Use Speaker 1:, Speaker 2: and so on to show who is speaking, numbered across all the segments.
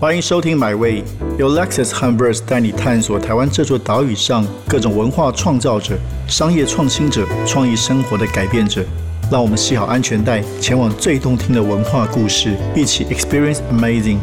Speaker 1: 欢迎收听《My Way》，由 Lexus h u m b e r s 带你探索台湾这座岛屿上各种文化创造者、商业创新者、创意生活的改变者。让我们系好安全带，前往最动听的文化故事，一起 Experience Amazing。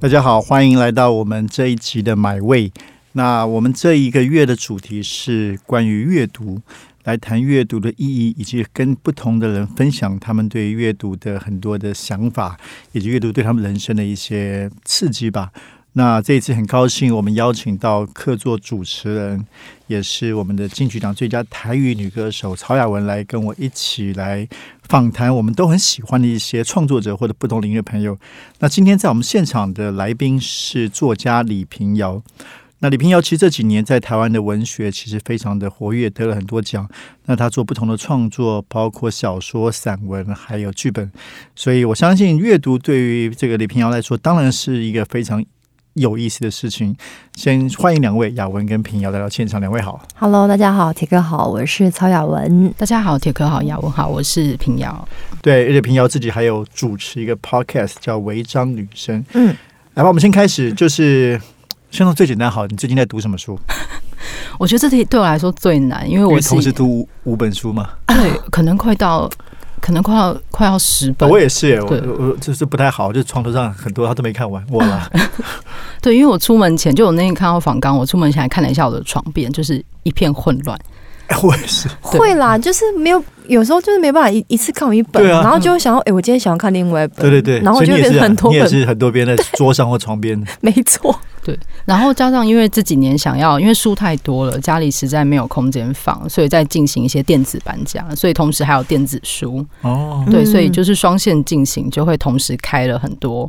Speaker 1: 大家好，欢迎来到我们这一集的《My Way》。那我们这一个月的主题是关于阅读。来谈阅读的意义，以及跟不同的人分享他们对阅读的很多的想法，以及阅读对他们人生的一些刺激吧。那这一次很高兴，我们邀请到客座主持人，也是我们的金曲奖最佳台语女歌手曹雅文来跟我一起来访谈我们都很喜欢的一些创作者或者不同领域的朋友。那今天在我们现场的来宾是作家李平遥。那李平遥其实这几年在台湾的文学其实非常的活跃，得了很多奖。那他做不同的创作，包括小说、散文，还有剧本。所以我相信阅读对于这个李平遥来说，当然是一个非常有意思的事情。先欢迎两位雅文跟平遥来到现场，两位好。
Speaker 2: Hello，大家好，铁哥好，我是曹雅文。
Speaker 3: 大家好，铁哥好，雅文好，我是平遥。
Speaker 1: 对，而且平遥自己还有主持一个 Podcast 叫《违章女生》。嗯，来吧，我们先开始，就是。先从最简单好，你最近在读什么书？
Speaker 3: 我觉得这题对我来说最难，因为我
Speaker 1: 同时读五本书嘛。
Speaker 3: 对，可能快到，可能快要快要十本。
Speaker 1: 我也是，我我就是不太好，就床头上很多，他都没看完，我啦。
Speaker 3: 对，因为我出门前就我那天看到访刚，我出门前还看了一下我的床边，就是一片混乱。
Speaker 1: 我也是，
Speaker 2: 会啦，就是没有，有时候就是没办法一一次看完一本，然后就会想，哎，我今天想要看另外一本，
Speaker 1: 对对对，
Speaker 2: 然后就变成很多本，
Speaker 1: 也是很多边在桌上或床边，
Speaker 2: 没错，
Speaker 3: 对。然后加上因为这几年想要，因为书太多了，家里实在没有空间放，所以在进行一些电子搬家，所以同时还有电子书哦，对，所以就是双线进行，就会同时开了很多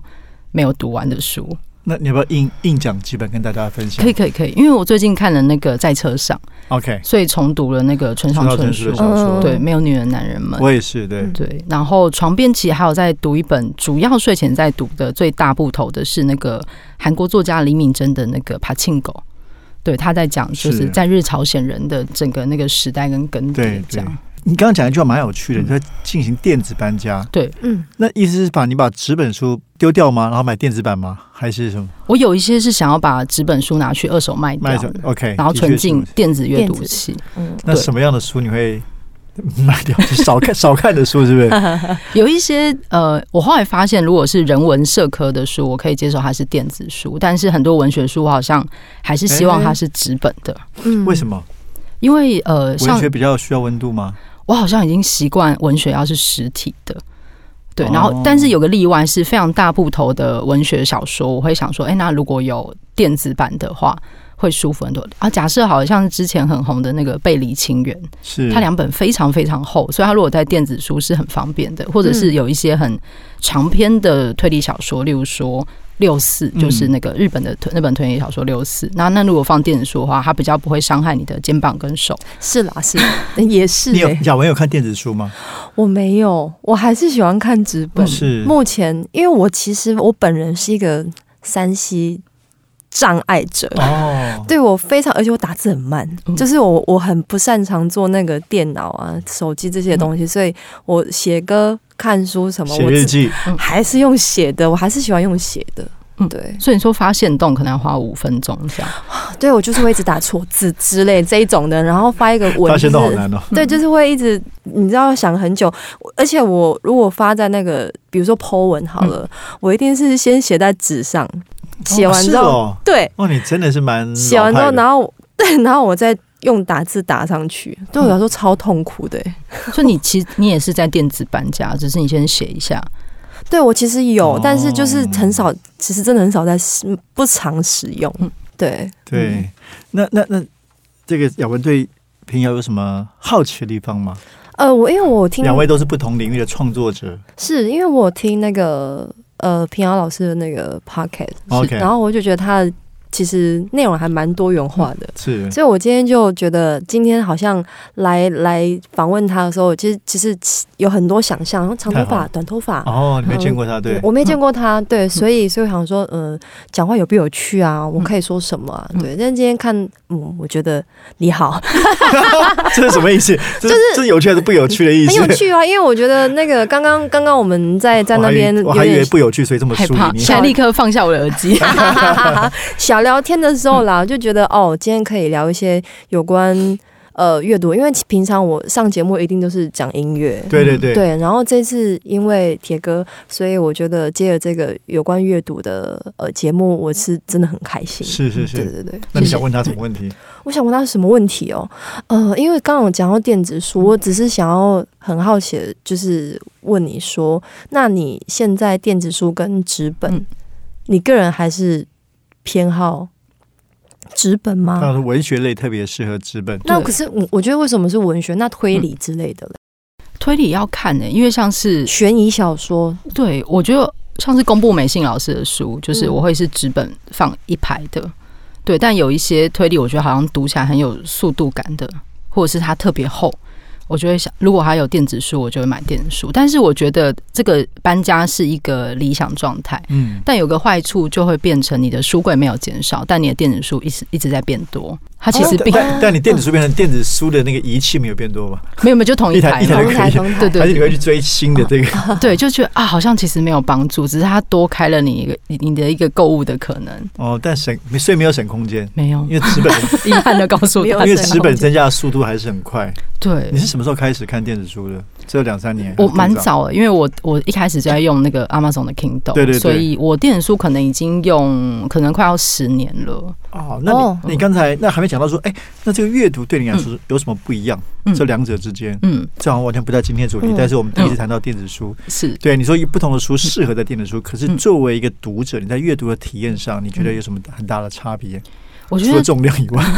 Speaker 3: 没有读完的书。
Speaker 1: 那你要不要硬硬讲几本跟大家分享？
Speaker 3: 可以可以可以，因为我最近看了那个在车上
Speaker 1: ，OK，
Speaker 3: 所以重读了那个村上春树。
Speaker 1: 的小说，
Speaker 3: 对，没有女人男人们，
Speaker 1: 我也是，对。
Speaker 3: 对。然后床边其实还有在读一本，主要睡前在读的最大部头的是那个韩国作家李敏珍的那个《帕庆狗》，对，他在讲就是在日朝鲜人的整个那个时代跟根底这样。
Speaker 1: 你刚刚讲一句话蛮有趣的，你在进行电子搬家，
Speaker 3: 对，
Speaker 1: 嗯，那意思是把你把纸本书丢掉吗？然后买电子版吗？还是什么？
Speaker 3: 我有一些是想要把纸本书拿去二手卖掉
Speaker 1: ，OK，
Speaker 3: 然后存进电子阅读器。
Speaker 1: 嗯，那什么样的书你会卖掉？少看 少看的书是不是？
Speaker 3: 有一些呃，我后来发现，如果是人文社科的书，我可以接受它是电子书，但是很多文学书，我好像还是希望它是纸本的。
Speaker 1: 嗯，为什么？
Speaker 3: 因为呃，
Speaker 1: 文学比较需要温度吗？
Speaker 3: 我好像已经习惯文学要是实体的，对，然后但是有个例外是非常大部头的文学小说，我会想说，哎，那如果有电子版的话，会舒服很多。啊，假设好像之前很红的那个《背离情缘》，
Speaker 1: 是
Speaker 3: 它两本非常非常厚，所以它如果在电子书是很方便的，或者是有一些很长篇的推理小说，例如说。六四就是那个日本的那本推理小说六四，那那如果放电子书的话，它比较不会伤害你的肩膀跟手。
Speaker 2: 是啦，是 也是。
Speaker 1: 你有雅文有看电子书吗？
Speaker 2: 我没有，我还是喜欢看纸本。
Speaker 1: 是
Speaker 2: 目前，因为我其实我本人是一个山西障碍者哦，对我非常，而且我打字很慢，就是我我很不擅长做那个电脑啊、手机这些东西，所以我写歌。看书什么？
Speaker 1: 写日记
Speaker 2: 还是用写的？我还是喜欢用写的。嗯，对。
Speaker 3: 所以你说发现洞可能要花五分钟这样。
Speaker 2: 对，我就是会一直打错字之类这一种的，然后发一个文。
Speaker 1: 发现洞好难哦。
Speaker 2: 对，就是会一直，你知道想很久。而且我如果发在那个，比如说 Po 文好了，我一定是先写在纸上，写完之后，对。
Speaker 1: 哦，你真的是蛮
Speaker 2: 写完之后，然后 对，然后我再。用打字打上去，对我来说超痛苦的。
Speaker 3: 所以你其实你也是在电子搬家，只是你先写一下。
Speaker 2: 对我其实有，但是就是很少，其实真的很少在使，不常使用。对
Speaker 1: 对，那那那这个雅文对平遥有什么好奇的地方吗？
Speaker 2: 呃，我因为我听
Speaker 1: 两位都是不同领域的创作者，
Speaker 2: 是因为我听那个呃平遥老师的那个 pocket，然后我就觉得他的其实内容还蛮多元化的，
Speaker 1: 是，
Speaker 2: 所以我今天就觉得，今天好像来来访问他的时候，其实其实有很多想象，长头发、短头发。
Speaker 1: 哦，你没见过他，对，
Speaker 2: 我没见过他，对，所以所以我想说，呃，讲话有不有趣啊？我可以说什么啊？对，但今天看，嗯，我觉得你好，
Speaker 1: 这是什么意思？就是这有趣还是不有趣的意
Speaker 2: 思？很有趣啊，因为我觉得那个刚刚刚刚我们在在那边，
Speaker 1: 我还以为不有趣，所以这么
Speaker 3: 害怕，现在立刻放下我的耳机，
Speaker 2: 小。聊天的时候啦，就觉得哦，今天可以聊一些有关呃阅读，因为平常我上节目一定都是讲音乐，
Speaker 1: 对对对
Speaker 2: 对。然后这次因为铁哥，所以我觉得接了这个有关阅读的呃节目，我是真的很开心。
Speaker 1: 是是是，
Speaker 2: 对对对。
Speaker 1: 那你想问他什么问题？
Speaker 2: 我想问他什么问题哦？呃，因为刚刚我讲到电子书，我只是想要很好奇，就是问你说，那你现在电子书跟纸本，你个人还是？偏好纸本吗？
Speaker 1: 那文学类特别适合纸本。
Speaker 2: 那可是我我觉得为什么是文学？那推理之类的
Speaker 3: 推理要看呢，因为像是
Speaker 2: 悬疑小说，
Speaker 3: 对我觉得像是公布美信老师的书，就是我会是纸本放一排的。对，但有一些推理，我觉得好像读起来很有速度感的，或者是它特别厚。我就会想，如果还有电子书，我就会买电子书。但是我觉得这个搬家是一个理想状态，嗯，但有个坏处就会变成你的书柜没有减少，但你的电子书一直一直在变多。它其实并
Speaker 1: 但你电子书变成电子书的那个仪器没有变多吧？
Speaker 3: 没有没有，就同一
Speaker 1: 台
Speaker 3: 一
Speaker 1: 台可以，
Speaker 3: 对对，
Speaker 1: 还是你会去追新的这个？
Speaker 3: 对，就觉得啊，好像其实没有帮助，只是它多开了你一个你的一个购物的可能。
Speaker 1: 哦，但省所以没有省空间，
Speaker 3: 没有，
Speaker 1: 因为纸本
Speaker 3: 遗憾的告诉我，因
Speaker 1: 为纸本增加的速度还是很快。
Speaker 3: 对，
Speaker 1: 你是什么时候开始看电子书的？只有两三年，
Speaker 3: 我蛮早。的，因为我我一开始就在用那个 Amazon 的 Kindle，
Speaker 1: 对对，
Speaker 3: 所以我电子书可能已经用可能快要十年了。
Speaker 1: 哦，那你你刚才那还没讲到说，哎，那这个阅读对你来说有什么不一样？这两者之间，嗯，这样完全不在今天主题，但是我们第一次谈到电子书，
Speaker 3: 是。
Speaker 1: 对你说不同的书适合在电子书，可是作为一个读者，你在阅读的体验上，你觉得有什么很大的差别？
Speaker 3: 我觉得
Speaker 1: 重量以外。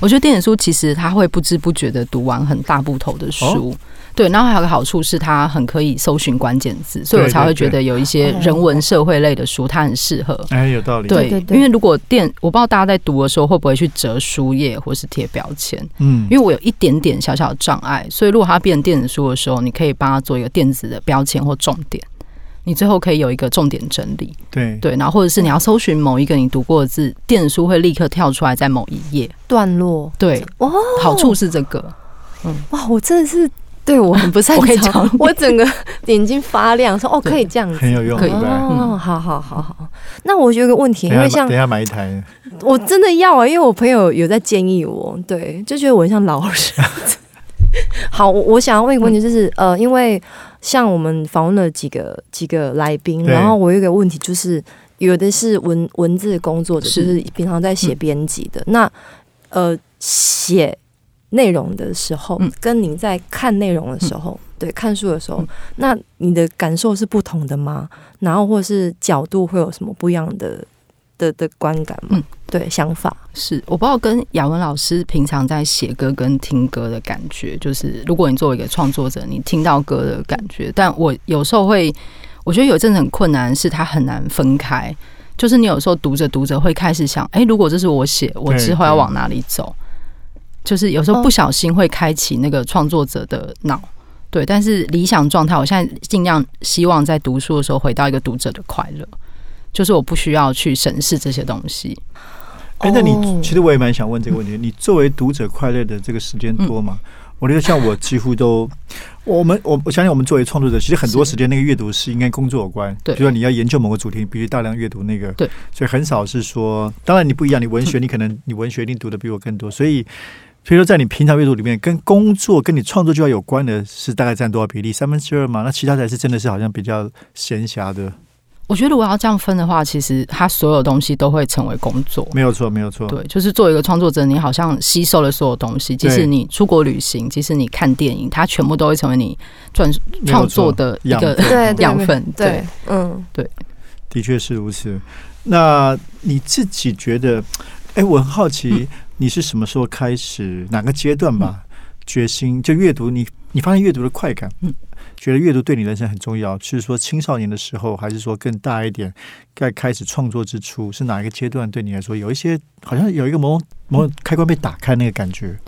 Speaker 3: 我觉得电子书其实它会不知不觉的读完很大部头的书，对，然后还有个好处是它很可以搜寻关键字，所以我才会觉得有一些人文社会类的书它很适合。
Speaker 1: 哎，有道理。
Speaker 3: 对，因为如果电，我不知道大家在读的时候会不会去折书页或是贴标签，嗯，因为我有一点点小小的障碍，所以如果它变成电子书的时候，你可以帮它做一个电子的标签或重点。你最后可以有一个重点整理，
Speaker 1: 对。
Speaker 3: 对，然后或者是你要搜寻某一个你读过的字，电子书会立刻跳出来在某一页。
Speaker 2: 段落。
Speaker 3: 对，哦，好处是这个，
Speaker 2: 嗯，哇，我真的是对我很不擅长，我整个眼睛发亮，说哦，可以这样子，
Speaker 1: 很有用，
Speaker 3: 可以，
Speaker 2: 哦，好好好好。那我有个问题，因为像
Speaker 1: 等下买一台，
Speaker 2: 我真的要啊，因为我朋友有在建议我，对，就觉得我像老人。好，我想要问一个问题，就是呃，因为像我们访问了几个几个来宾，然后我有一个问题，就是有的是文文字工作者，就是平常在写编辑的，那呃写内容的时候，跟您在看内容的时候，对看书的时候，那你的感受是不同的吗？然后或者是角度会有什么不一样的？的的观感嗯，对，想法。
Speaker 3: 是我不知道跟雅文老师平常在写歌跟听歌的感觉，就是如果你作为一个创作者，你听到歌的感觉，但我有时候会，我觉得有一阵子很困难，是它很难分开，就是你有时候读着读着会开始想，哎，如果这是我写，我之后要往哪里走？就是有时候不小心会开启那个创作者的脑，对，但是理想状态，我现在尽量希望在读书的时候回到一个读者的快乐。就是我不需要去审视这些东西。
Speaker 1: 哎，那你其实我也蛮想问这个问题：你作为读者快乐的这个时间多吗？我觉得像我几乎都，我们我我相信我们作为创作者，其实很多时间那个阅读是应该工作有关。
Speaker 3: 对，
Speaker 1: 就说你要研究某个主题，必须大量阅读那个。
Speaker 3: 对，
Speaker 1: 所以很少是说，当然你不一样，你文学你可能你文学一定读的比我更多。所以，所以说在你平常阅读里面，跟工作跟你创作就要有关的是大概占多少比例？三分之二嘛？那其他才是真的是好像比较闲暇的。
Speaker 3: 我觉得我要这样分的话，其实他所有东西都会成为工作，
Speaker 1: 没有错，没有错。
Speaker 3: 对，就是作为一个创作者，你好像吸收了所有东西，即使你出国旅行，即使你看电影，它全部都会成为你创创作的一个养分。对，嗯，对，
Speaker 1: 的确是如此。那你自己觉得，哎，我很好奇，你是什么时候开始哪个阶段吧？决心就阅读，你你发现阅读的快感，嗯，觉得阅读对你人生很重要？是说青少年的时候，还是说更大一点，在开始创作之初，是哪一个阶段对你来说有一些好像有一个某某开关被打开那个感觉？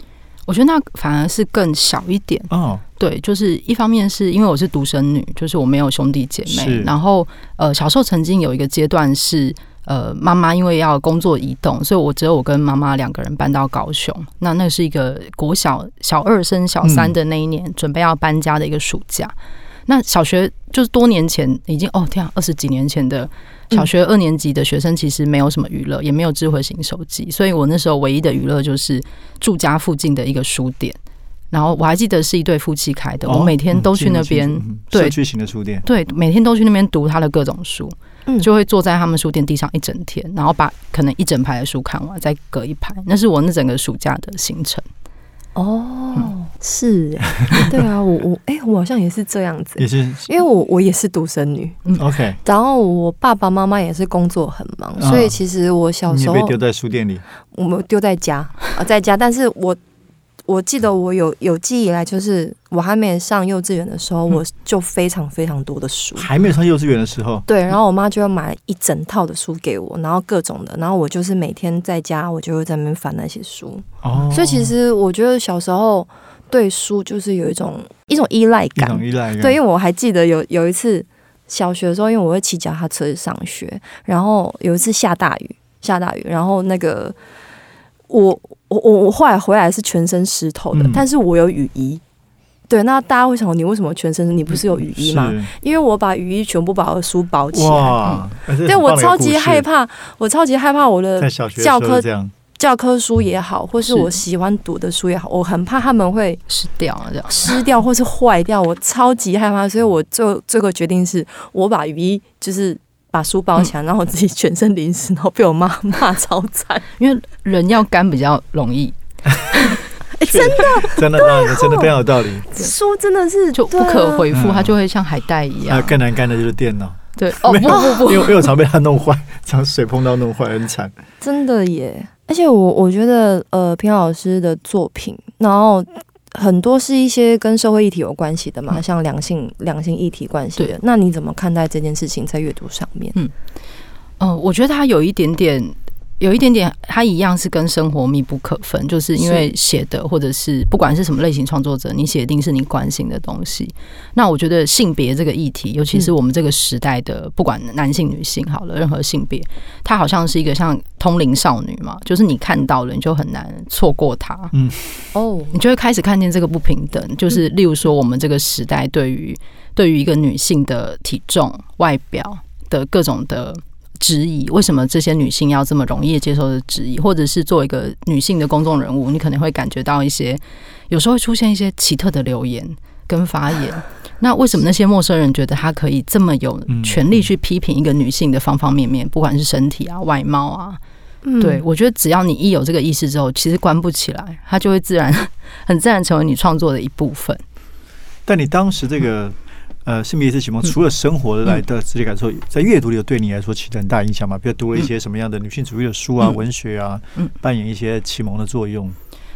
Speaker 3: 我觉得那反而是更小一点哦。对，就是一方面是因为我是独生女，就是我没有兄弟姐妹。然后呃，小时候曾经有一个阶段是呃，妈妈因为要工作移动，所以我只有我跟妈妈两个人搬到高雄。那那是一个国小小二升小三的那一年，准备要搬家的一个暑假。那小学就是多年前，已经哦天啊，二十几年前的。小学二年级的学生其实没有什么娱乐，也没有智慧型手机，所以我那时候唯一的娱乐就是住家附近的一个书店。然后我还记得是一对夫妻开的，我每天都去那边，
Speaker 1: 对，社区型的书店，
Speaker 3: 对，每天都去那边读他的各种书，就会坐在他们书店地上一整天，然后把可能一整排的书看完，再隔一排，那是我那整个暑假的行程。
Speaker 2: 哦，是，对啊，我我哎，我好像也是这样子，
Speaker 1: 也是，
Speaker 2: 因为我我也是独生女。
Speaker 1: 嗯，OK，
Speaker 2: 然后我爸爸妈妈也是工作很忙，所以其实我小时候
Speaker 1: 被丢在书店里，
Speaker 2: 我们丢在家啊，在家，但是我。我记得我有有记忆以来，就是我还没上幼稚园的时候，我就非常非常多的书。
Speaker 1: 还没有上幼稚园的时候，
Speaker 2: 对，然后我妈就要买一整套的书给我，然后各种的，然后我就是每天在家，我就会在那边翻那些书。哦，所以其实我觉得小时候对书就是有一种一种依赖感，
Speaker 1: 依赖感。
Speaker 2: 对，因为我还记得有有一次小学的时候，因为我会骑脚踏车去上学，然后有一次下大雨，下大雨，然后那个我。我我我后来回来是全身湿透的，但是我有雨衣。对，那大家会想，你为什么全身？你不是有雨衣吗？因为我把雨衣全部把我的书包起来。对，我超级害怕，我超级害怕我的教科教科书也好，或是我喜欢读的书也好，我很怕他们会
Speaker 3: 湿掉，这样
Speaker 2: 湿掉或是坏掉，我超级害怕，所以我最最后决定是我把雨衣就是。把书包起来，然后自己全身淋湿，然后被我妈 骂超惨。
Speaker 3: 因为人要干比较容易，
Speaker 2: 真的，
Speaker 1: 真的，真的非常有道理。
Speaker 2: 书真的是
Speaker 3: 就不可回复，它就会像海带一样。
Speaker 1: 更难干的就是电脑，
Speaker 3: 对，哦不不不，
Speaker 1: 因为因为我常被它弄坏，常水碰到弄坏，很惨。
Speaker 2: 真的耶！而且我我觉得，呃，平老师的作品，然后。很多是一些跟社会议题有关系的嘛，像两性两性议题关系的。那你怎么看待这件事情在阅读上面？嗯，
Speaker 3: 呃，我觉得它有一点点。有一点点，它一样是跟生活密不可分，就是因为写的或者是不管是什么类型创作者，你写一定是你关心的东西。那我觉得性别这个议题，尤其是我们这个时代的，不管男性女性好了，任何性别，它好像是一个像通灵少女嘛，就是你看到了，你就很难错过它。嗯，哦，你就会开始看见这个不平等，就是例如说我们这个时代对于对于一个女性的体重、外表的各种的。质疑为什么这些女性要这么容易接受的质疑，或者是做一个女性的公众人物，你可能会感觉到一些，有时候会出现一些奇特的留言跟发言。那为什么那些陌生人觉得他可以这么有权利去批评一个女性的方方面面，不管是身体啊、外貌啊？对我觉得只要你一有这个意识之后，其实关不起来，它就会自然 很自然成为你创作的一部分。
Speaker 1: 但你当时这个。呃，性别意识启蒙除了生活来的直接感受，在阅读里有对你来说起很大影响嘛？比如读了一些什么样的女性主义的书啊、文学啊，扮演一些启蒙的作用。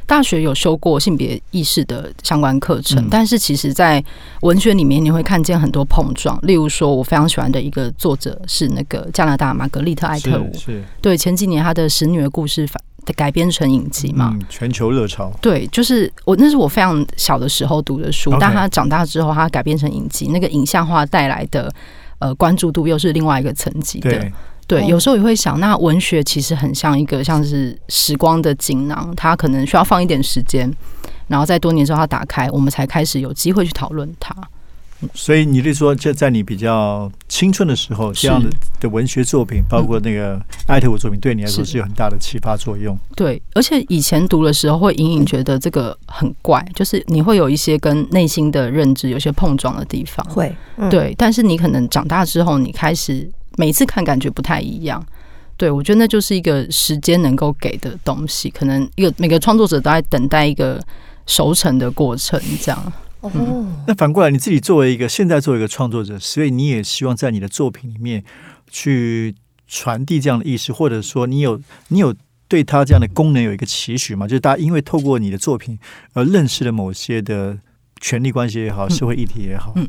Speaker 3: 大学有修过性别意识的相关课程，但是其实在文学里面你会看见很多碰撞。例如说，我非常喜欢的一个作者是那个加拿大玛格丽特·艾特伍，
Speaker 1: 是
Speaker 3: 对前几年他的《使女的故事》反。改编成影集嘛？
Speaker 1: 全球热潮。
Speaker 3: 对，就是我那是我非常小的时候读的书，但他长大之后，他改编成影集，那个影像化带来的呃关注度又是另外一个层级的。对，有时候也会想，那文学其实很像一个像是时光的锦囊，它可能需要放一点时间，然后在多年之后它打开，我们才开始有机会去讨论它。
Speaker 1: 所以你是说，就在你比较青春的时候，这样的的文学作品，包括那个艾特我作品，对你来说是有很大的启发作用。
Speaker 3: 对，而且以前读的时候，会隐隐觉得这个很怪，就是你会有一些跟内心的认知有些碰撞的地方。
Speaker 2: 会，
Speaker 3: 对。但是你可能长大之后，你开始每次看感觉不太一样。对我觉得那就是一个时间能够给的东西，可能一个每个创作者都在等待一个熟成的过程，这样。
Speaker 1: 哦，那反过来，你自己作为一个现在作为一个创作者，所以你也希望在你的作品里面去传递这样的意识，或者说你有你有对他这样的功能有一个期许吗？就是大家因为透过你的作品而认识了某些的权力关系也好，社会议题也好。
Speaker 3: 嗯，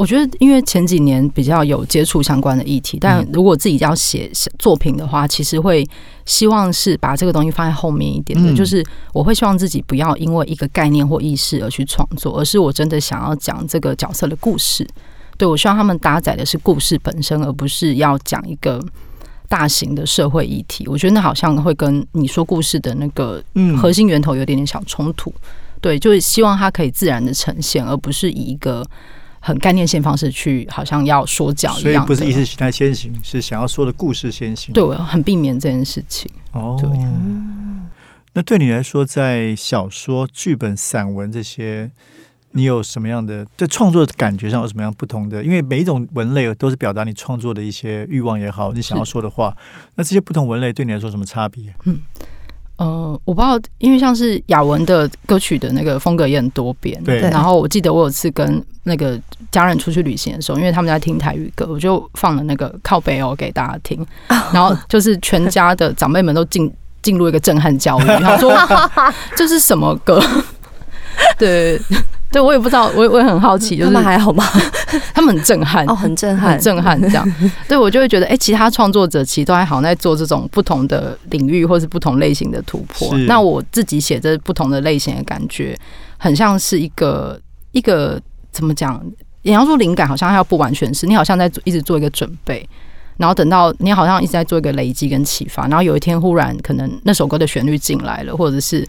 Speaker 3: 我觉得因为前几年比较有接触相关的议题，但如果自己要写作品的话，其实会希望是把这个东西放在后面一点的。就是我会希望自己不要因为一个概念或意识而去创作，而是我真的想要讲这个角色的故事。对我希望他们搭载的是故事本身，而不是要讲一个。大型的社会议题，我觉得那好像会跟你说故事的那个核心源头有点点小冲突。对，就是希望它可以自然的呈现，而不是以一个很概念性方式去，好像要说教一样。
Speaker 1: 不是意识形态先行，是想要说的故事先行。
Speaker 3: 对，我很避免这件事情。
Speaker 1: 哦，那对你来说，在小说、剧本、散文这些。你有什么样的在创作的感觉上有什么样不同的？因为每一种文类都是表达你创作的一些欲望也好，你想要说的话。那这些不同文类对你来说什么差别？嗯，
Speaker 3: 呃，我不知道，因为像是雅文的歌曲的那个风格也很多变。
Speaker 1: 对。
Speaker 3: 然后我记得我有次跟那个家人出去旅行的时候，因为他们在听台语歌，我就放了那个靠北欧给大家听，然后就是全家的长辈们都进进入一个震撼教育，他说 这是什么歌？对。对，我也不知道，我我也很好奇，就是
Speaker 2: 他们还好吗？
Speaker 3: 他们很震撼，
Speaker 2: 哦，很震撼，
Speaker 3: 很震撼，这样。对我就会觉得，哎，其他创作者其实都还好，在做这种不同的领域或是不同类型的突破。那我自己写这不同的类型的感觉，很像是一个一个怎么讲？你要说灵感，好像要不完全是，你好像在一直做一个准备，然后等到你好像一直在做一个累积跟启发，然后有一天忽然可能那首歌的旋律进来了，或者是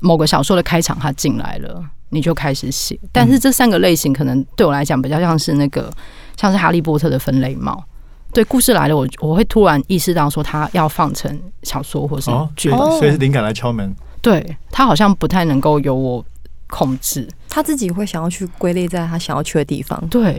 Speaker 3: 某个小说的开场它进来了。你就开始写，但是这三个类型可能对我来讲比较像是那个，像是哈利波特的分类帽。对，故事来了，我我会突然意识到说，他要放成小说或是剧本，
Speaker 1: 所以是灵感来敲门。
Speaker 3: 对他好像不太能够由我控制，
Speaker 2: 他自己会想要去归类在他想要去的地方。
Speaker 3: 对。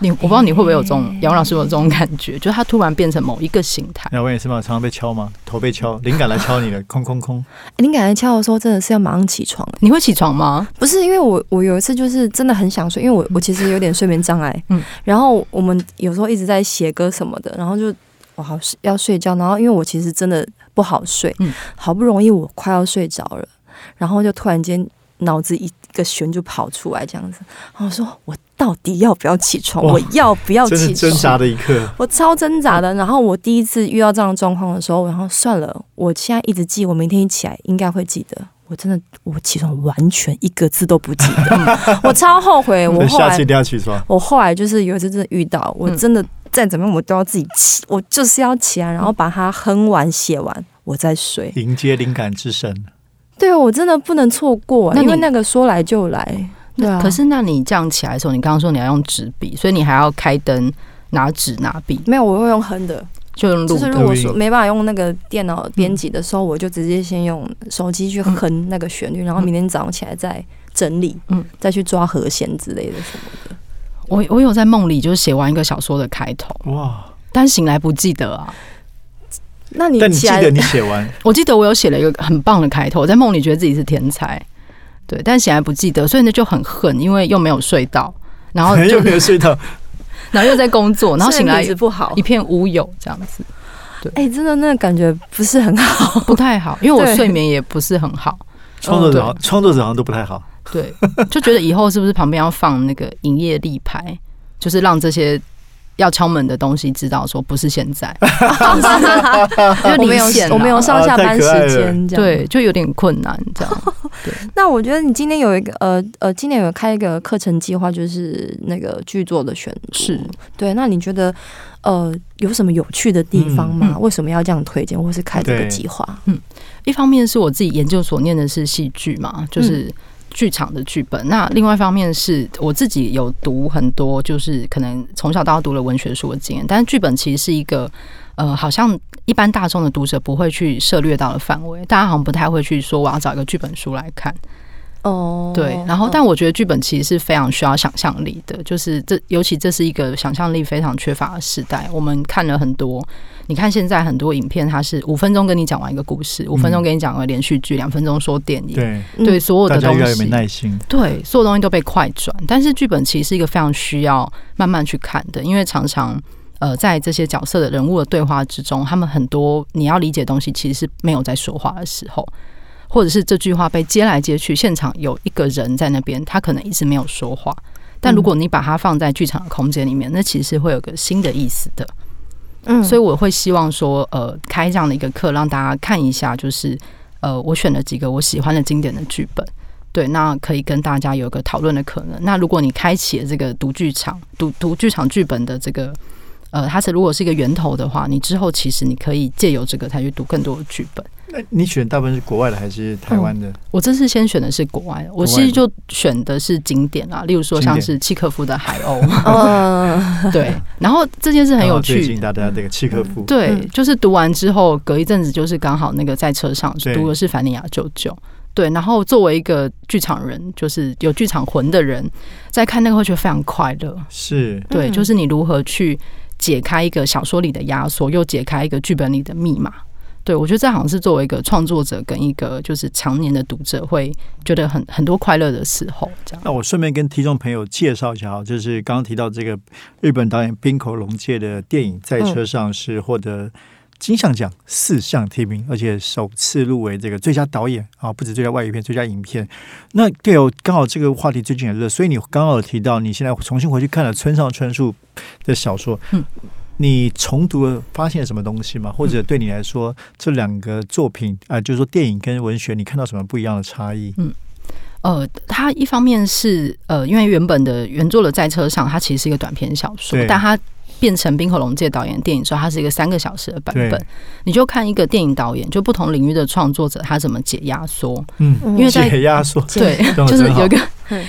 Speaker 3: 你我不知道你会不会有这种杨老师有这种感觉，就是他突然变成某一个形态。
Speaker 1: 杨文也是吗？常常被敲吗？头被敲，灵感来敲你了，空空空。
Speaker 2: 灵感来敲的时候，真的是要马上起床。
Speaker 3: 你会起床吗？
Speaker 2: 不是，因为我我有一次就是真的很想睡，因为我我其实有点睡眠障碍。嗯。然后我们有时候一直在写歌什么的，然后就我好要睡觉，然后因为我其实真的不好睡，嗯，好不容易我快要睡着了，然后就突然间脑子一个旋就跑出来这样子，然后说我。到底要不要起床？我要不要起
Speaker 1: 床？挣扎的一刻，
Speaker 2: 我超挣扎的。然后我第一次遇到这样的状况的时候，然后算了，我现在一直记，我明天一起来应该会记得。我真的，我起床完全一个字都不记得，我超后悔。我
Speaker 1: 后来一定要起床。
Speaker 2: 我后来就是有一次真的遇到，我真的再怎么样我都要自己起，我就是要起来，然后把它哼完写完，我再睡，
Speaker 1: 迎接灵感之神。
Speaker 2: 对，我真的不能错过，因为那个说来就来。对啊，
Speaker 3: 可是那你这样起来的时候，你刚刚说你要用纸笔，所以你还要开灯、拿纸、拿笔。
Speaker 2: 没有，我会用哼的，
Speaker 3: 就用录。
Speaker 2: 就是如果说没办法用那个电脑编辑的时候，我就直接先用手机去哼那个旋律，然后明天早上起来再整理，嗯，再去抓和弦之类的什么的。
Speaker 3: 我我有在梦里就是写完一个小说的开头，哇！但醒来不记得啊。
Speaker 2: 那你
Speaker 1: 但你记得你写完？
Speaker 3: 我记得我有写了一个很棒的开头，我在梦里觉得自己是天才。对，但醒来不记得，所以呢就很恨，因为又没有睡到，然后
Speaker 1: 又没有睡到，
Speaker 3: 然后又在工作，然后醒来
Speaker 2: 不好，
Speaker 3: 一片乌有这样子。对，
Speaker 2: 哎，真的那感觉不是很好，
Speaker 3: 不太好，因为我睡眠也不是很好。
Speaker 1: 创作者，创作者好像都不太好。
Speaker 3: 对，就觉得以后是不是旁边要放那个营业立牌，就是让这些。要敲门的东西，知道说不是现在，
Speaker 2: 就我没有我没有上下班时间，这样
Speaker 3: 对，就有点困难这样。对，
Speaker 2: 那我觉得你今天有一个呃呃，今年有开一个课程计划，就是那个剧作的选读，
Speaker 3: 是
Speaker 2: 对。那你觉得呃有什么有趣的地方吗？为什么要这样推荐，或是开这个计划？
Speaker 3: 嗯，一方面是我自己研究所念的是戏剧嘛，就是。剧场的剧本，那另外一方面是我自己有读很多，就是可能从小到大读了文学书的经验，但是剧本其实是一个呃，好像一般大众的读者不会去涉略到的范围，大家好像不太会去说我要找一个剧本书来看。哦，对，然后但我觉得剧本其实是非常需要想象力的，就是这尤其这是一个想象力非常缺乏的时代，我们看了很多。你看现在很多影片，它是五分钟跟你讲完一个故事，五分钟给你讲个连续剧，两分钟说电影，
Speaker 1: 对
Speaker 3: 对，所有的东
Speaker 1: 西，耐心，
Speaker 3: 对，所有东西都被快转。但是剧本其实是一个非常需要慢慢去看的，因为常常呃，在这些角色的人物的对话之中，他们很多你要理解东西，其实是没有在说话的时候，或者是这句话被接来接去，现场有一个人在那边，他可能一直没有说话。但如果你把它放在剧场的空间里面，那其实会有个新的意思的。嗯，所以我会希望说，呃，开这样的一个课，让大家看一下，就是呃，我选了几个我喜欢的经典的剧本，对，那可以跟大家有个讨论的可能。那如果你开启了这个读剧场、读读剧场剧本的这个。呃，它是如果是一个源头的话，你之后其实你可以借由这个才去读更多的剧本。
Speaker 1: 那你选大部分是国外的还是台湾的？
Speaker 3: 我这次先选的是国外的，我其实就选的是景点啊，例如说像是契诃夫的《海鸥》。对，然后这件事很有趣。
Speaker 1: 最近大家这个契诃夫，
Speaker 3: 对，就是读完之后隔一阵子，就是刚好那个在车上读的是《凡尼亚舅舅》。对，然后作为一个剧场人，就是有剧场魂的人，在看那个会觉得非常快乐。
Speaker 1: 是
Speaker 3: 对，就是你如何去。解开一个小说里的压缩，又解开一个剧本里的密码。对我觉得这好像是作为一个创作者跟一个就是常年的读者会觉得很很多快乐的时候。这样，
Speaker 1: 那我顺便跟听众朋友介绍一下啊，就是刚刚提到这个日本导演滨口龙介的电影《在车上》是获得。金像奖四项提名，而且首次入围这个最佳导演啊，不止最佳外语片、最佳影片。那对哦，刚好这个话题最近也热，所以你刚好提到你现在重新回去看了村上春树的小说，嗯，你重读了发现了什么东西吗？或者对你来说，这两个作品啊，就是说电影跟文学，你看到什么不一样的差异？嗯，
Speaker 3: 呃，它一方面是呃，因为原本的原作的在车上，它其实是一个短篇小说，但它。变成冰河龙介导演电影之后，它是一个三个小时的版本。你就看一个电影导演，就不同领域的创作者，他怎么解压缩。
Speaker 1: 嗯，因为解压缩，
Speaker 3: 对，就是有一个，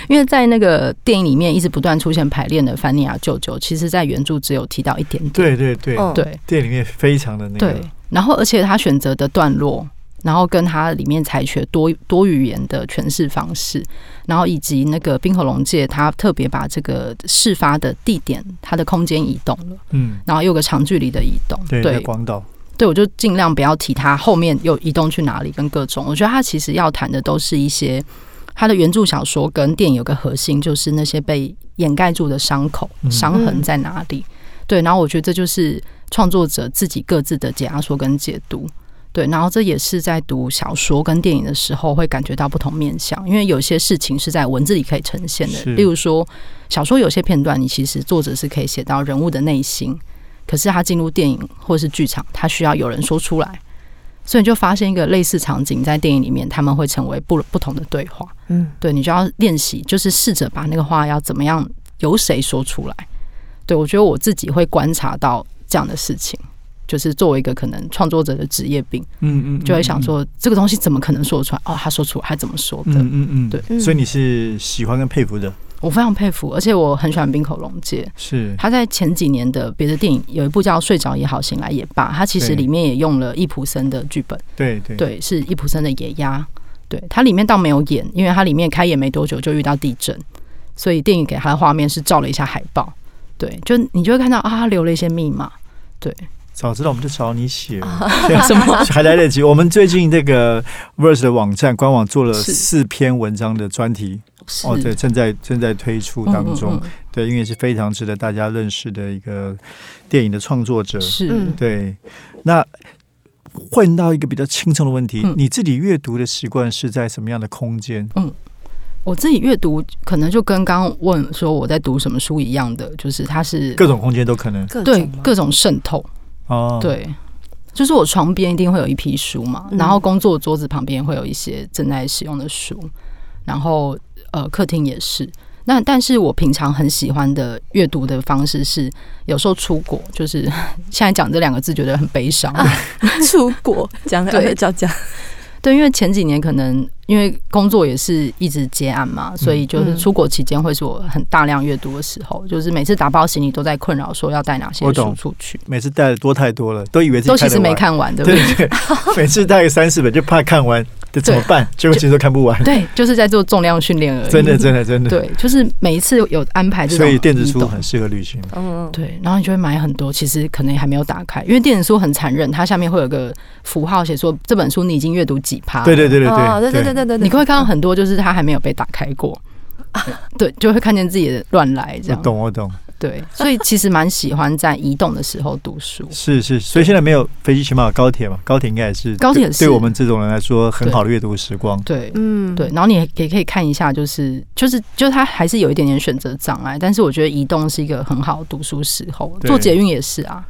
Speaker 3: 因为在那个电影里面一直不断出现排练的凡尼亚舅舅，其实在原著只有提到一点点。
Speaker 1: 对对对。
Speaker 3: 对，
Speaker 1: 电影里面非常的那个。
Speaker 3: 对，然后而且他选择的段落。然后跟他里面采取多多语言的诠释方式，然后以及那个冰河龙界，他特别把这个事发的地点，它的空间移动了，嗯，然后有个长距离的移动，
Speaker 1: 对，广岛，
Speaker 3: 对我就尽量不要提他后面又移动去哪里，跟各种，我觉得他其实要谈的都是一些他的原著小说跟电影有个核心，就是那些被掩盖住的伤口、伤痕在哪里，对，然后我觉得这就是创作者自己各自的解压说跟解读。对，然后这也是在读小说跟电影的时候会感觉到不同面向，因为有些事情是在文字里可以呈现的。例如说，小说有些片段，你其实作者是可以写到人物的内心，可是他进入电影或是剧场，他需要有人说出来，所以你就发现一个类似场景在电影里面，他们会成为不不同的对话。嗯，对你就要练习，就是试着把那个话要怎么样由谁说出来。对我觉得我自己会观察到这样的事情。就是作为一个可能创作者的职业病，嗯嗯，就会想说这个东西怎么可能说出来？哦，他说出来，他怎么说的？嗯嗯嗯，对。
Speaker 1: 所以你是喜欢跟佩服的？
Speaker 3: 我非常佩服，而且我很喜欢冰口龙介。
Speaker 1: 是
Speaker 3: 他在前几年的别的电影有一部叫《睡着也好，醒来也罢》，他其实里面也用了易普森的剧本。
Speaker 1: 对对
Speaker 3: 对，是易普森的《野鸭》。对它里面倒没有演，因为它里面开演没多久就遇到地震，所以电影给他的画面是照了一下海报。对，就你就会看到啊，他留了一些密码。对。
Speaker 1: 早知道我们就找你写，什么 还来得及？我们最近这个 Verse 的网站官网做了四篇文章的专题，
Speaker 3: 哦，
Speaker 1: 对，正在正在推出当中，对，因为是非常值得大家认识的一个电影的创作者，
Speaker 3: 是。
Speaker 1: 对。那换到一个比较轻松的问题，你自己阅读的习惯是在什么样的空间？嗯，
Speaker 3: 我自己阅读可能就跟刚刚问说我在读什么书一样的，就是它是
Speaker 1: 各种空间都可能，
Speaker 3: 对各种渗透。哦，对，就是我床边一定会有一批书嘛，然后工作桌子旁边会有一些正在使用的书，然后呃，客厅也是。那但是我平常很喜欢的阅读的方式是，有时候出国，就是 现在讲这两个字觉得很悲伤，
Speaker 2: 出国讲 对讲讲。
Speaker 3: 对，因为前几年可能因为工作也是一直接案嘛，所以就是出国期间会是我很大量阅读的时候，就是每次打包行李都在困扰说要带哪些书出去。
Speaker 1: 每次带的多太多了，都以为自己
Speaker 3: 都其实没看完，对不
Speaker 1: 对？每次带个三四本就怕看完。这怎么办？结果其实都看不完。
Speaker 3: 对，就是在做重量训练而已。
Speaker 1: 真的，真的，真的。
Speaker 3: 对，就是每一次有安排这
Speaker 1: 种。所以电子书很适合旅行。
Speaker 3: 嗯，对。然后你就会买很多，其实可能还没有打开，因为电子书很残忍，它下面会有个符号写说这本书你已经阅读几趴。
Speaker 1: 对对对对
Speaker 2: 对对对对对。
Speaker 3: 你会看到很多，就是它还没有被打开过。对，就会看见自己的乱来这样。
Speaker 1: 我懂我懂。
Speaker 3: 对，所以其实蛮喜欢在移动的时候读书。
Speaker 1: 是是，所以现在没有飞机，起码有高铁嘛。高铁应该也是
Speaker 3: 高铁，
Speaker 1: 对我们这种人来说很好的阅读时光。
Speaker 3: 对，嗯，对。然后你也可以看一下，就是就是就是它还是有一点点选择障碍，但是我觉得移动是一个很好读书时候。做捷运也是啊，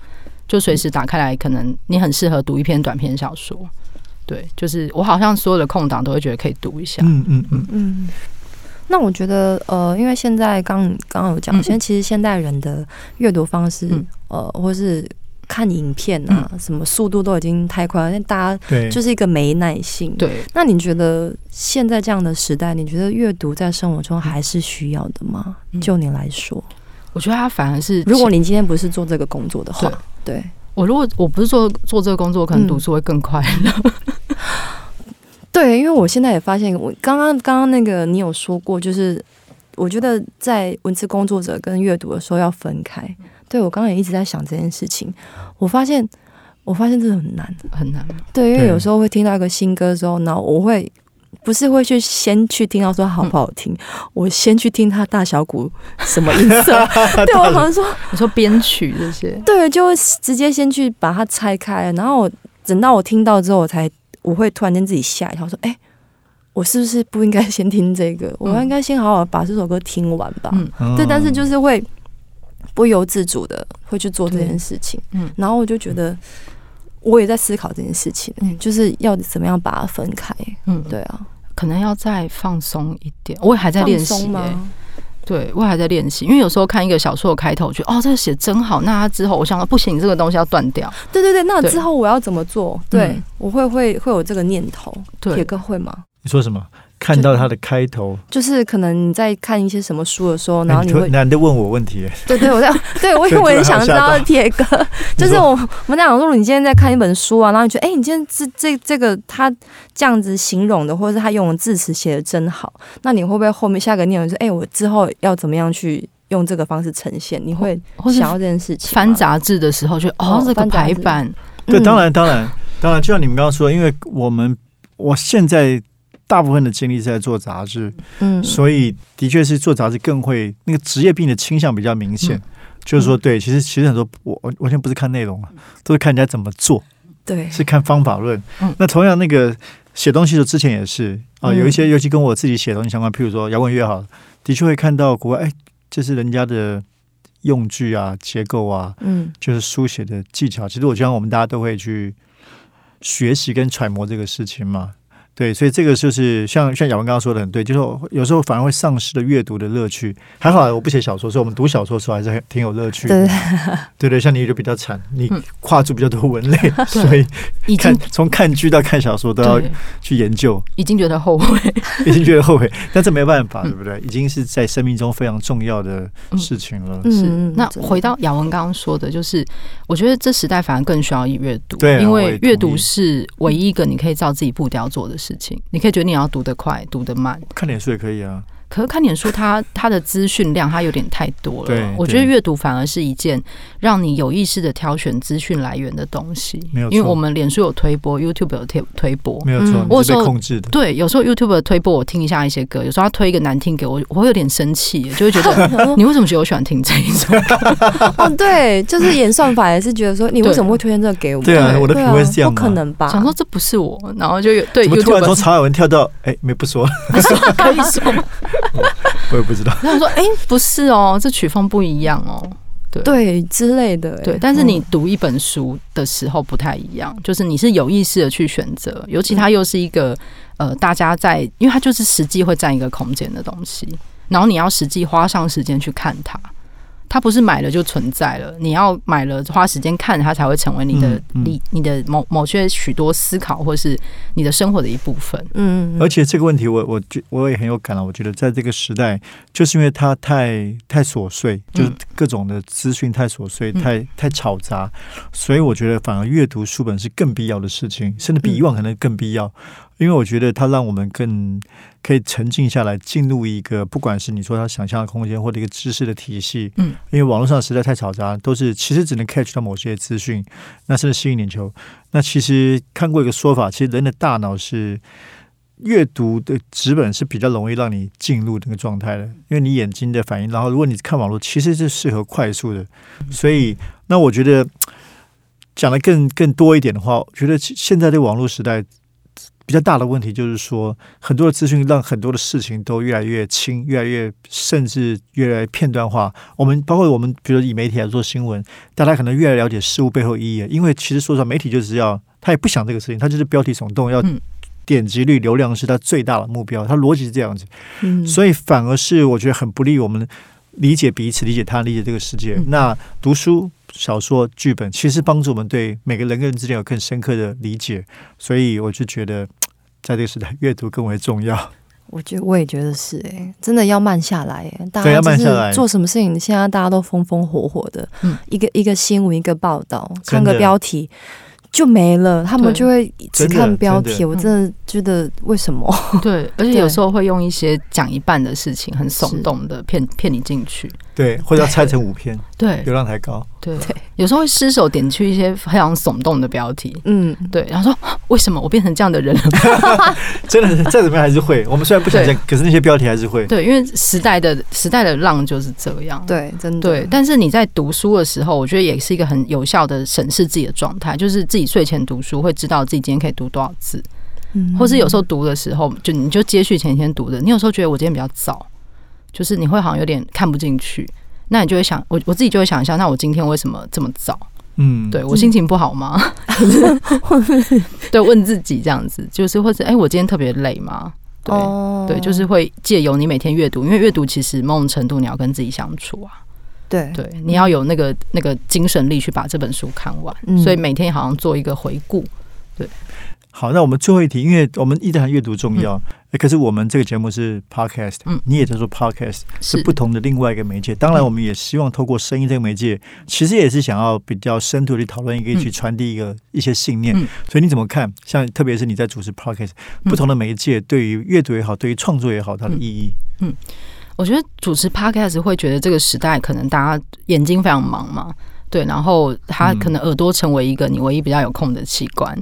Speaker 3: 就随时打开来，可能你很适合读一篇短篇小说。对，就是我好像所有的空档都会觉得可以读一下。嗯嗯嗯
Speaker 2: 嗯。那我觉得，呃，因为现在刚刚刚有讲，现在其实现代人的阅读方式，呃，或是看影片啊，什么速度都已经太快，那大家就是一个没耐性。
Speaker 3: 对。
Speaker 2: 那你觉得现在这样的时代，你觉得阅读在生活中还是需要的吗？就你来说，
Speaker 3: 我觉得它反而是，
Speaker 2: 如果你今天不是做这个工作的话，对
Speaker 3: 我如果我不是做做这个工作，可能读书会更快乐。
Speaker 2: 对，因为我现在也发现，我刚刚刚刚那个你有说过，就是我觉得在文字工作者跟阅读的时候要分开。对我刚刚也一直在想这件事情，我发现我发现这个很难
Speaker 3: 很难。
Speaker 2: 对，因为有时候会听到一个新歌之后，然后我会不是会去先去听到说好不好听，我先去听它大小鼓什么音色。对我好像说
Speaker 3: 你说编曲这些，
Speaker 2: 对，就直接先去把它拆开，然后等到我听到之后，我才。我会突然间自己吓一跳，说：“哎，我是不是不应该先听这个？我应该先好好把这首歌听完吧。”对，但是就是会不由自主的会去做这件事情。嗯，然后我就觉得我也在思考这件事情，就是要怎么样把它分开。嗯，对啊，
Speaker 3: 可能要再放松一点。我也还在练习吗？对，我还在练习，因为有时候看一个小说的开头，觉得哦，这个写真好。那他之后，我想到不行，这个东西要断掉。
Speaker 2: 对对对，那之后我要怎么做？对，我会会会有这个念头。铁哥会吗？
Speaker 1: 你说什么？看到它的开头，
Speaker 2: 就是可能你在看一些什么书的时候，然后你会
Speaker 1: 难得问我问题。
Speaker 2: 对对，我在 对我因为我也想知道铁哥，就是我我们讲如果你今天在看一本书啊，然后你觉得哎，你今天这这这个他这样子形容的，或者是他用的字词写的真好，那你会不会后面下个念头是哎，我之后要怎么样去用这个方式呈现？你会想要这件事情？
Speaker 3: 翻杂志的时候就哦，这个排版，
Speaker 1: 对，当然当然当然，就像你们刚刚说，因为我们我现在。大部分的精力是在做杂志，嗯，所以的确是做杂志更会那个职业病的倾向比较明显。就是说，对，其实其实很多我完全不是看内容啊，都是看人家怎么做，
Speaker 2: 对，
Speaker 1: 是看方法论。那同样那个写东西的之前也是啊，有一些尤其跟我自己写东西相关，譬如说摇滚乐好，的确会看到国外，哎，这是人家的用具啊、结构啊，嗯，就是书写的技巧。其实我觉得我们大家都会去学习跟揣摩这个事情嘛。对，所以这个就是像像亚文刚刚说的很对，就是有时候反而会丧失了阅读的乐趣。还好我不写小说，所以我们读小说的时候还是很挺有乐趣。
Speaker 2: 的
Speaker 1: 对 对，像你就比较惨，你跨住比较多文类，所以看从看剧到看小说都要去研究，
Speaker 3: 已经觉得后悔，
Speaker 1: 已经觉得后悔，但这没办法，对不对？已经是在生命中非常重要的事情了。
Speaker 3: 是那回到亚文刚刚说的，就是我觉得这时代反而更需要阅读，对，因为阅读是唯一一个你可以照自己步调做的事。情，你可以觉得你要读得快，读得慢，
Speaker 1: 看点书也可以啊。
Speaker 3: 可是看点书，它它的资讯量它有点太多了。我觉得阅读反而是一件让你有意识的挑选资讯来源的东西。
Speaker 1: 没有，
Speaker 3: 因为我们脸书有推播，YouTube 有推推播，
Speaker 1: 没有错。我有控制的。
Speaker 3: 对，有时候 YouTube 推播我听一下一些歌，有时候他推一个难听给我，我会有点生气，就会觉得 你为什么觉得我喜欢听这一首？
Speaker 2: 哦，对，就是演算法也是觉得说你为什么会推荐这个给我？
Speaker 1: 对啊，我的品味是这样，
Speaker 2: 不可能吧？
Speaker 3: 想说这不是我，然后就有对
Speaker 1: YouTube 从曹雅文跳到哎，没不说，
Speaker 3: 可以说。
Speaker 1: 我也不知道。
Speaker 3: 他说：“哎，不是哦，这曲风不一样哦，
Speaker 2: 对对之类的。
Speaker 3: 对，但是你读一本书的时候不太一样，就是你是有意识的去选择，尤其它又是一个呃，大家在，因为它就是实际会占一个空间的东西，然后你要实际花上时间去看它。”它不是买了就存在了，你要买了花时间看它才会成为你的你你的某某些许多思考或是你的生活的一部分。
Speaker 1: 嗯，而且这个问题我我觉我也很有感了。我觉得在这个时代，就是因为它太太琐碎，就是各种的资讯太琐碎、太太吵杂，所以我觉得反而阅读书本是更必要的事情，甚至比以往可能更必要。因为我觉得它让我们更可以沉静下来，进入一个不管是你说他想象的空间，或者一个知识的体系。嗯，因为网络上实在太嘈杂，都是其实只能 catch 到某些资讯，那甚至吸引眼球。那其实看过一个说法，其实人的大脑是阅读的纸本是比较容易让你进入那个状态的，因为你眼睛的反应。然后，如果你看网络，其实是适合快速的。所以，那我觉得讲的更更多一点的话，我觉得现在的网络时代比较大的问题就是说，很多的资讯让很多的事情都越来越轻，越来越甚至越来越片段化。我们包括我们，比如以媒体来做新闻，大家可能越来越了解事物背后意义。因为其实说实话，媒体就是要他也不想这个事情，他就是标题耸动要。点击率、流量是他最大的目标，他逻辑是这样子，嗯，所以反而是我觉得很不利我们理解彼此、理解他、理解这个世界。那读书、小说、剧本，其实帮助我们对每个人跟人之间有更深刻的理解。所以我就觉得，在这个时代，阅读更为重要。
Speaker 2: 我觉得我也觉得是，哎，真的要慢下来，哎，
Speaker 1: 大家就是
Speaker 2: 做什么事情，现在大家都风风火火的，嗯，一个一个新闻、一个报道，看个标题。就没了，他们就会只看标题。我真的觉得为什么？
Speaker 3: 对，而且有时候会用一些讲一半的事情，很耸动的骗骗你进去。
Speaker 1: 对，或者要拆成五篇。
Speaker 3: 对，
Speaker 1: 流量太高。
Speaker 3: 对，有时候会失手点去一些非常耸动的标题。嗯，对，然后说 为什么我变成这样的人了？
Speaker 1: 真的是再怎么样还是会。我们虽然不想讲，可是那些标题还是会。
Speaker 3: 对，因为时代的时代的浪就是这样。
Speaker 2: 对，真的。
Speaker 3: 对，但是你在读书的时候，我觉得也是一个很有效的审视自己的状态，就是自己睡前读书会知道自己今天可以读多少字，嗯，或是有时候读的时候，就你就接续前一天读的，你有时候觉得我今天比较早。就是你会好像有点看不进去，那你就会想，我我自己就会想一下，那我今天为什么这么早？嗯，对我心情不好吗？对，问自己这样子，就是或者哎，我今天特别累吗？对对，就是会借由你每天阅读，因为阅读其实某种程度你要跟自己相处啊。
Speaker 2: 对
Speaker 3: 对，你要有那个那个精神力去把这本书看完，所以每天好像做一个回顾。对。
Speaker 1: 好，那我们最后一题，因为我们一直谈阅读重要，可是我们这个节目是 podcast，嗯，你也在做 podcast 是不同的另外一个媒介。当然，我们也希望透过声音这个媒介，其实也是想要比较深度的讨论，可以去传递一个一些信念。所以你怎么看？像特别是你在主持 podcast，不同的媒介对于阅读也好，对于创作也好，它的意义？
Speaker 3: 嗯，我觉得主持 podcast 会觉得这个时代可能大家眼睛非常忙嘛，对，然后他可能耳朵成为一个你唯一比较有空的器官。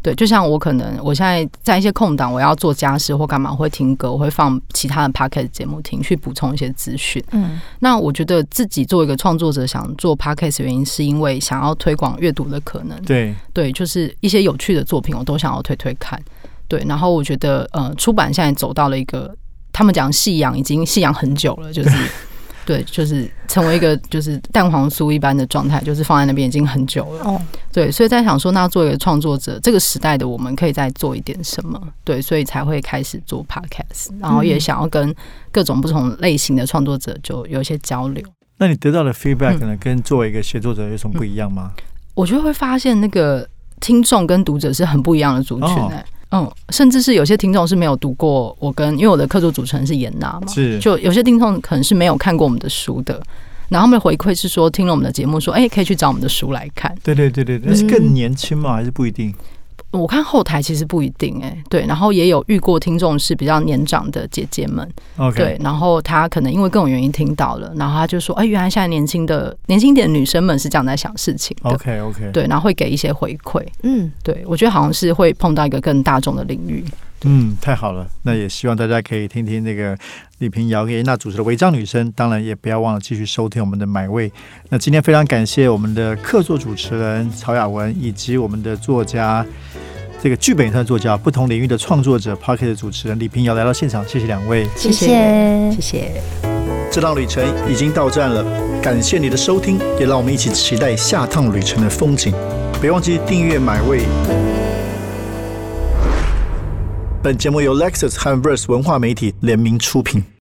Speaker 3: 对，就像我可能我现在在一些空档，我要做家事或干嘛，我会听歌，我会放其他的 podcast 节目听，去补充一些资讯。嗯，那我觉得自己做一个创作者，想做 podcast 原因是因为想要推广阅读的可能。
Speaker 1: 对
Speaker 3: 对，就是一些有趣的作品，我都想要推推看。对，然后我觉得呃，出版现在走到了一个，他们讲夕阳已经夕阳很久了，就是。对，就是成为一个就是蛋黄酥一般的状态，就是放在那边已经很久了。哦，对，所以在想说，那做一个创作者，这个时代的我们可以再做一点什么？对，所以才会开始做 podcast，然后也想要跟各种不同类型的创作者就有一些交流。
Speaker 1: 那你得到的 feedback 可能跟作为一个写作者有什么不一样吗？
Speaker 3: 我觉得会发现那个听众跟读者是很不一样的族群诶。嗯，甚至是有些听众是没有读过我跟，因为我的客座主持人是严娜嘛，
Speaker 1: 是
Speaker 3: 就有些听众可能是没有看过我们的书的，然后他们的回馈是说听了我们的节目，说哎，可以去找我们的书来看。
Speaker 1: 对对对对，那是更年轻吗？还是不一定？
Speaker 3: 我看后台其实不一定哎，对，然后也有遇过听众是比较年长的姐姐们，对，然后她可能因为各种原因听到了，然后她就说，哎，原来现在年轻的年轻点的女生们是这样在想事情
Speaker 1: ，OK OK，
Speaker 3: 对，然后会给一些回馈，嗯，对我觉得好像是会碰到一个更大众的领域。
Speaker 1: 嗯，太好了，那也希望大家可以听听那个李平遥跟娜主持的《违章女生》，当然也不要忘了继续收听我们的买位。那今天非常感谢我们的客座主持人曹雅文，以及我们的作家，这个剧本上的作家，不同领域的创作者 p a r k e t 的主持人李平遥来到现场，谢谢两位，
Speaker 2: 谢谢，
Speaker 3: 谢谢。
Speaker 1: 这趟旅程已经到站了，感谢你的收听，也让我们一起期待下趟旅程的风景。别忘记订阅买位。本节目由 Lexus 和 Verse 文化媒体联名出品。